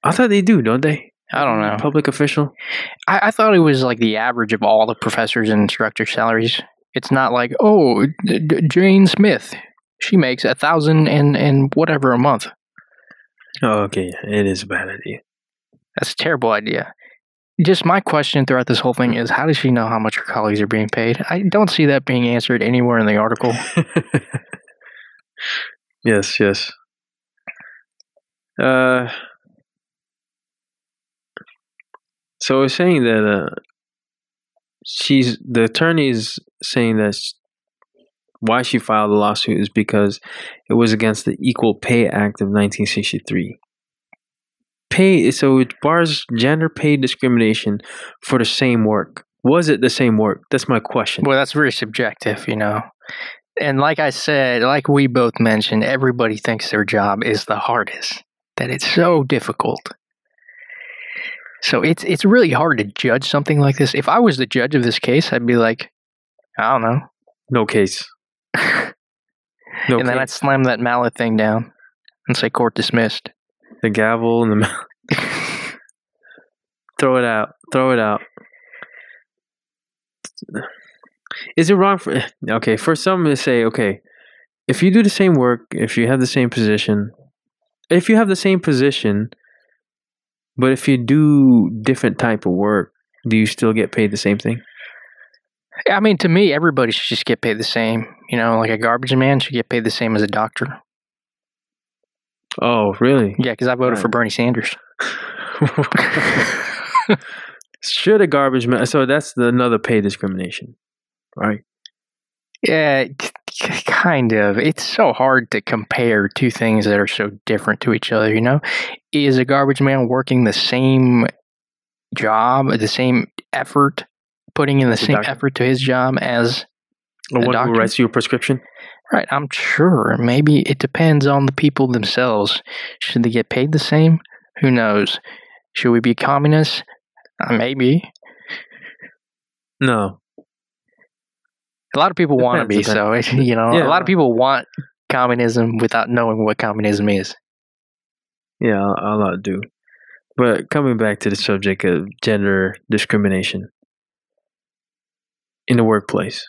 I thought they do, don't they? I don't know. Public official. I, I thought it was like the average of all the professors and instructor salaries. It's not like, oh, D- D- Jane Smith, she makes a thousand and and whatever a month. Oh, okay. It is a bad idea. That's a terrible idea. Just my question throughout this whole thing is, how does she know how much her colleagues are being paid? I don't see that being answered anywhere in the article. yes, yes. Uh, so it's saying that uh, she's the attorney is saying that why she filed the lawsuit is because it was against the Equal Pay Act of 1963. Pay so it bars gender pay discrimination for the same work. Was it the same work? That's my question. Well, that's very subjective, you know. And like I said, like we both mentioned, everybody thinks their job is the hardest. That it's so difficult. So it's it's really hard to judge something like this. If I was the judge of this case, I'd be like, I don't know. No case. No and then I'd slam that mallet thing down and say court dismissed. The gavel and the mouth. Throw it out. Throw it out. Is it wrong for okay for some to say okay if you do the same work if you have the same position if you have the same position but if you do different type of work do you still get paid the same thing I mean, to me, everybody should just get paid the same. You know, like a garbage man should get paid the same as a doctor. Oh really Yeah, because I voted Right. for Bernie Sanders. should a garbage man so that's the, another pay discrimination right Yeah, k- kind of. It's so hard to compare two things that are so different to each other, you know? Is a garbage man working the same job, the same effort, putting in the a same doctor. effort to his job as the A one doctor? who writes you a prescription Right, I'm sure. Maybe it depends on the people themselves. Should they get paid the same? Who knows? Should we be communists? Uh, maybe. no A lot of people want to be, Depends, so you know, Yeah. a lot of people want communism without knowing what communism is. Yeah, a a lot do. But coming back to the subject of gender discrimination in the workplace,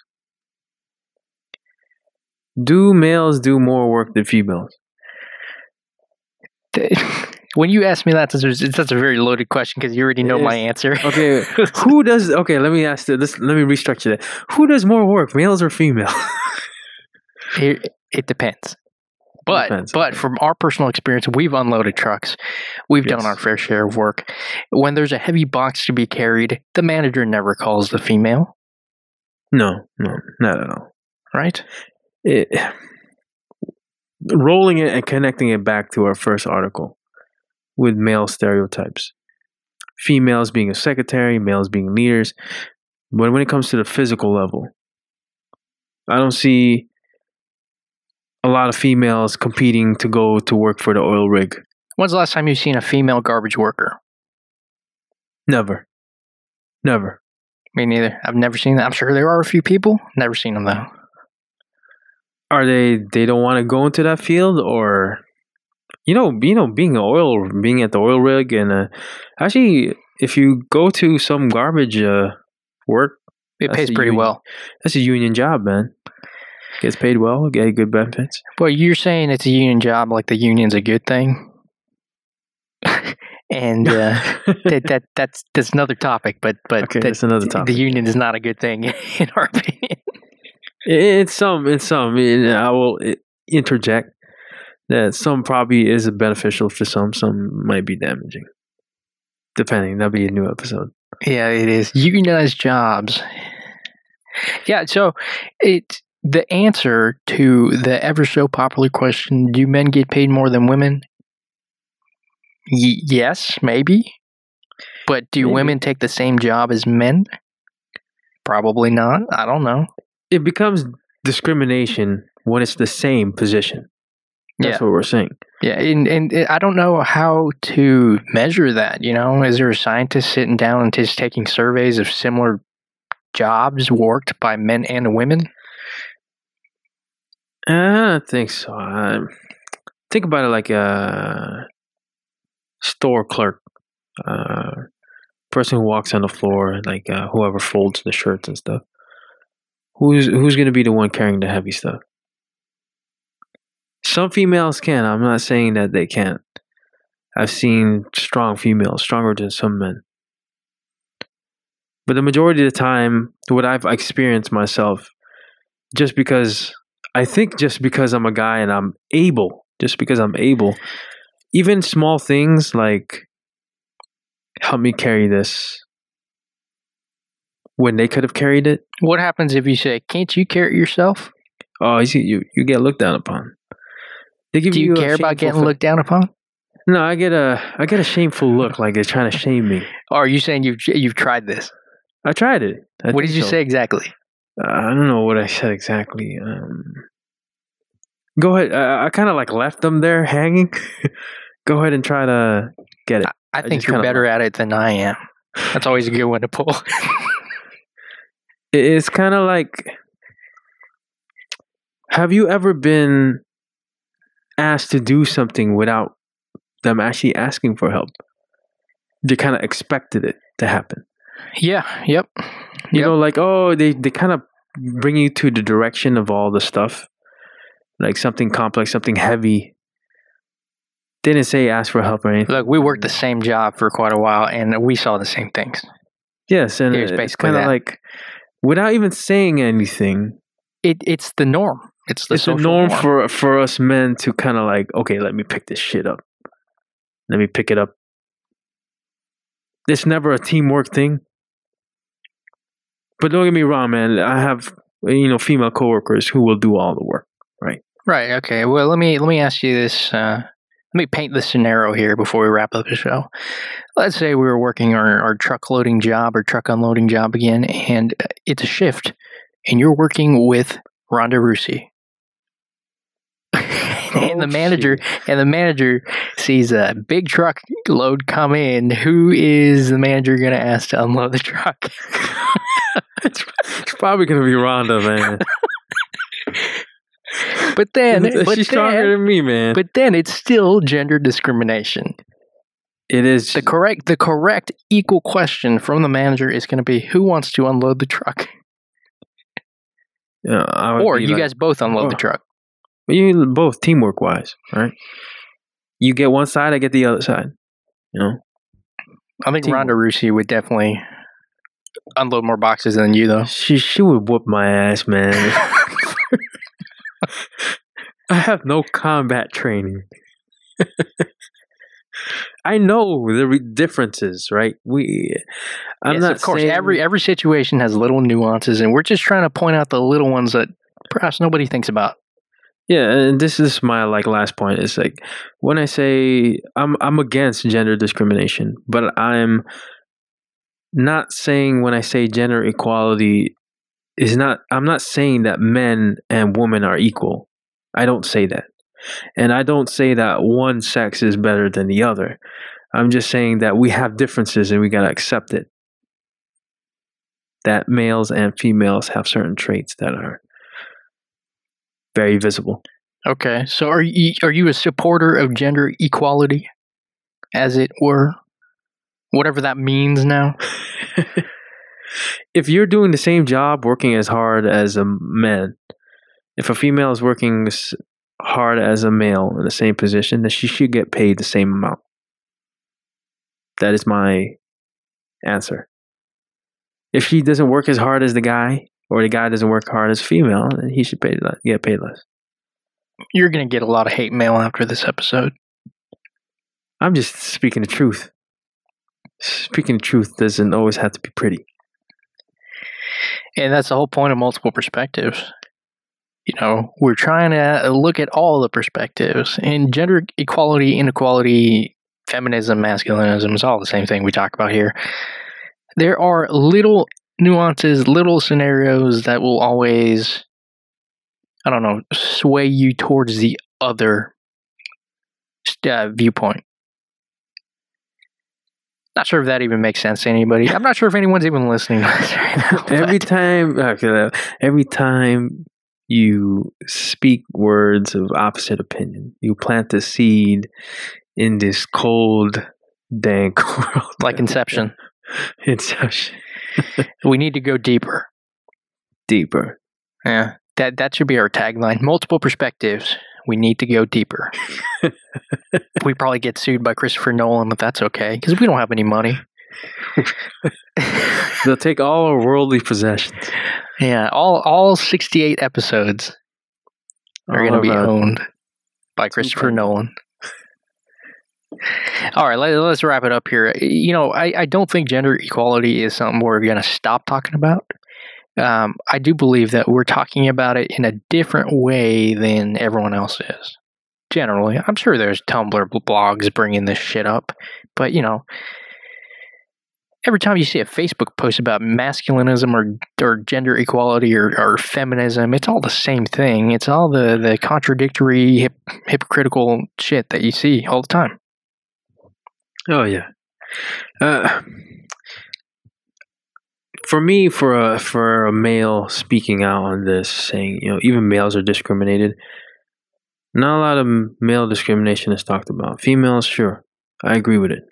do males do more work than females? when you ask me that, that's a, a very loaded question because you already know my answer. Okay, who does? Okay, let me ask this. Let me restructure that. Who does more work, males or female? it, it depends. But Depends, but okay. from our personal experience, we've unloaded trucks. We've done our fair share of work. When there's a heavy box to be carried, the manager never calls the female, no, no, not at all. right? It, rolling it and connecting it back to our first article with male stereotypes females being a secretary males being leaders but when it comes to the physical level i don't see a lot of females competing to go to work for the oil rig When's the last time you've seen a female garbage worker? never never Me neither. I've never seen that. I'm sure there are a few people. Never seen them though. Are they they don't want to go into that field or you know you know being oil being at the oil rig and uh, actually if you go to some garbage uh, work It pays pretty union. well. that's a union job man gets paid well get good benefits Well, you're saying it's a union job, like the union's a good thing, and uh, that, that that's that's another topic. But but okay that- that's another topic the union is not a good thing in our opinion. It's some, it's some. and I will eh, interject that some probably is beneficial for some, some might be damaging. Depending, that'll be a new episode. Yeah, it is unionized jobs. Yeah, so it the answer to the ever so popular question: Do men get paid more than women? Y- yes, maybe. But do Maybe. women take the same job as men? Probably not. I don't know. It becomes discrimination when it's the same position. That's Yeah. what we're saying. Yeah, and, and uh, I don't know how to measure that. You know, is there a scientist sitting down and just taking surveys of similar jobs worked by men and women? I don't think so. Um think about it like a store clerk, uh, person who walks on the floor, like uh, whoever folds the shirts and stuff. Who's who's going to be the one carrying the heavy stuff? Some females can. I'm not saying that they can't. I've seen strong females, stronger than some men. But the majority of the time, what I've experienced myself, just because I think just because I'm a guy and I'm able, just because I'm able, even small things like help me carry this when they could have carried it. What happens if you say, "Can't you carry it yourself"? Oh, you see, you, you get looked down upon. They give Do you a care about getting fa- looked down upon? No, I get a I get a shameful look, like they're trying to shame me. Or are you saying you've you've tried this? I tried it. I what did you so. say exactly? Uh, I don't know what I said exactly. Um, go ahead. Uh, I kind of like left them there hanging. go ahead and try to get it. I I think just you're better at it than I am. That's always a good one to pull. It- It's kind of like have you ever been asked to do something without them actually asking for help? They kind of expected it to happen. yeah. Yep. You Yep. know, like oh, they they kind of bring you to the direction of all the stuff, like something complex, something heavy. They didn't say ask for help or anything. Look, we worked the same job for quite a while, and we saw the same things. Yes, and Here's it's basically kind of like without even saying anything. It it's the norm. It's the it's a social norm for for us men to kind of like, okay, let me pick this shit up. Let me pick it up. It's never a teamwork thing. But don't get me wrong, man. I have you know female coworkers who will do all the work. Right? Right. Okay. Well, let me let me ask you this. Uh, let me paint the scenario here before we wrap up the show. Let's say we were working our, our truck loading job or truck unloading job again, and uh, it's a shift, and you're working with Ronda Rousey. and the Oh, manager and the manager sees a big truck load come in. Who is the manager going to ask to unload the truck? it's, it's probably gonna be Ronda, man. But then, but she's stronger than me, man. but then it's still gender discrimination. it is The correct the correct equal question from the manager is going to be who wants to unload the truck, or you like- guys both unload the oh. truck. You both teamwork wise, right? You get one side, I get the other side. You know, I think Teamwork. Ronda Rousey would definitely unload more boxes than you, though. she she would whoop my ass, man. I have no combat training. I know the re- differences, right? We, I'm yes, not of course. saying- Every every situation has little nuances, and we're just trying to point out the little ones that perhaps nobody thinks about. Yeah, and this is my like last point. Is like when I say I'm I'm against gender discrimination, but I'm not saying when I say gender equality is not I'm not saying that men and women are equal. I don't say that. And I don't say that one sex is better than the other. I'm just saying that we have differences and we got to accept it. That males and females have certain traits that are very visible. Okay, so are you are you a supporter of gender equality, as it were, whatever that means now? if you're doing the same job, working as hard as a man, if a female is working as hard as a male in the same position, then she should get paid the same amount. That is my answer. If she doesn't work as hard as the guy, or the guy doesn't work hard as a female, then he should pay le- get paid less. You're gonna get a lot of hate mail after this episode. I'm just speaking the truth. Speaking the truth doesn't always have to be pretty. And that's the whole point of multiple perspectives. You know, we're trying to look at all the perspectives. And gender equality, inequality, feminism, masculinism is all the same thing we talk about here. There are little nuances, little scenarios that will always, I don't know, sway you towards the other uh, viewpoint. Not sure if that even makes sense to anybody. I'm not sure if anyone's even listening to this right now. every time okay, every time you speak words of opposite opinion you plant the seed in this cold dank world like Inception. inception We need to go deeper. deeper Yeah, that that should be our tagline. Multiple perspectives. We need to go deeper. we probably get sued by Christopher Nolan, but that's okay because we don't have any money. they'll take all our worldly possessions Yeah, all all sixty eight episodes are going to oh, be owned by Christopher incredible. Nolan. All right, let, us wrap it up here. You know, I, I don't think gender equality is something we're going to stop talking about. Um, I do believe that we're talking about it in a different way than everyone else is. Generally, I'm sure there's Tumblr blogs bringing this shit up, but you know, every time you see a Facebook post about masculinism or or gender equality or, or feminism, it's all the same thing. It's all the the contradictory, hip, hypocritical shit that you see all the time. Oh yeah. Uh, for me, for a for a male speaking out on this, saying you know even males are discriminated. Not a lot of male discrimination is talked about. Females, sure, I agree with it.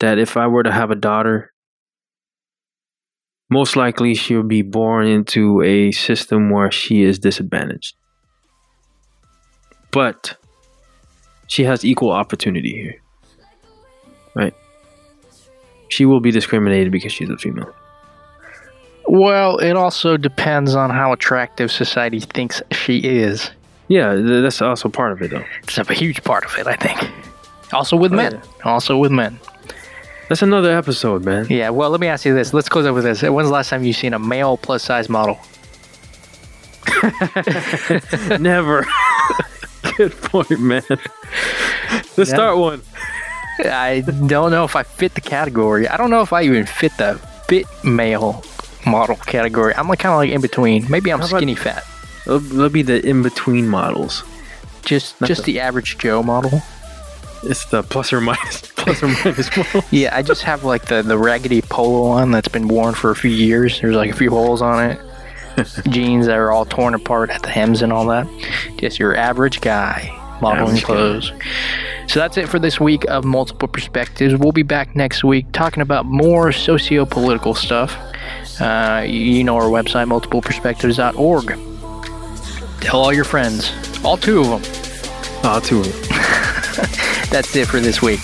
That if I were to have a daughter, most likely she'll be born into a system where she is disadvantaged. But she has equal opportunity here right? she will be discriminated because she's a female. Well, it also depends on how attractive society thinks she is. Yeah, th- that's also part of it, though. It's a huge part of it, I think. Also with Oh, men. Also with men. That's another episode, man. Yeah, well, let me ask you this. Let's close up with this. When's the last time you've seen a male plus size model? Never. Good point, man. Let's Yeah. start one. I don't know if I fit the category. I don't know if I even fit the fit male model category. I'm like kind of like in between. Maybe I'm How about- skinny fat. They'll, they'll be the in between models. Just Not just the- the average Joe model. It's the plus or minus plus or minus model. Yeah, I just have like the the raggedy polo on that's been worn for a few years. There's like a few holes on it. Jeans that are all torn apart at the hems and all that. Just your average guy modeling Average guy. clothes. So that's it for this week of multiple perspectives. We'll be back next week talking about more socio-political stuff. Uh, you know our website multipleperspectives.org. Tell all your friends, all two of them. All two of them. That's it for this week.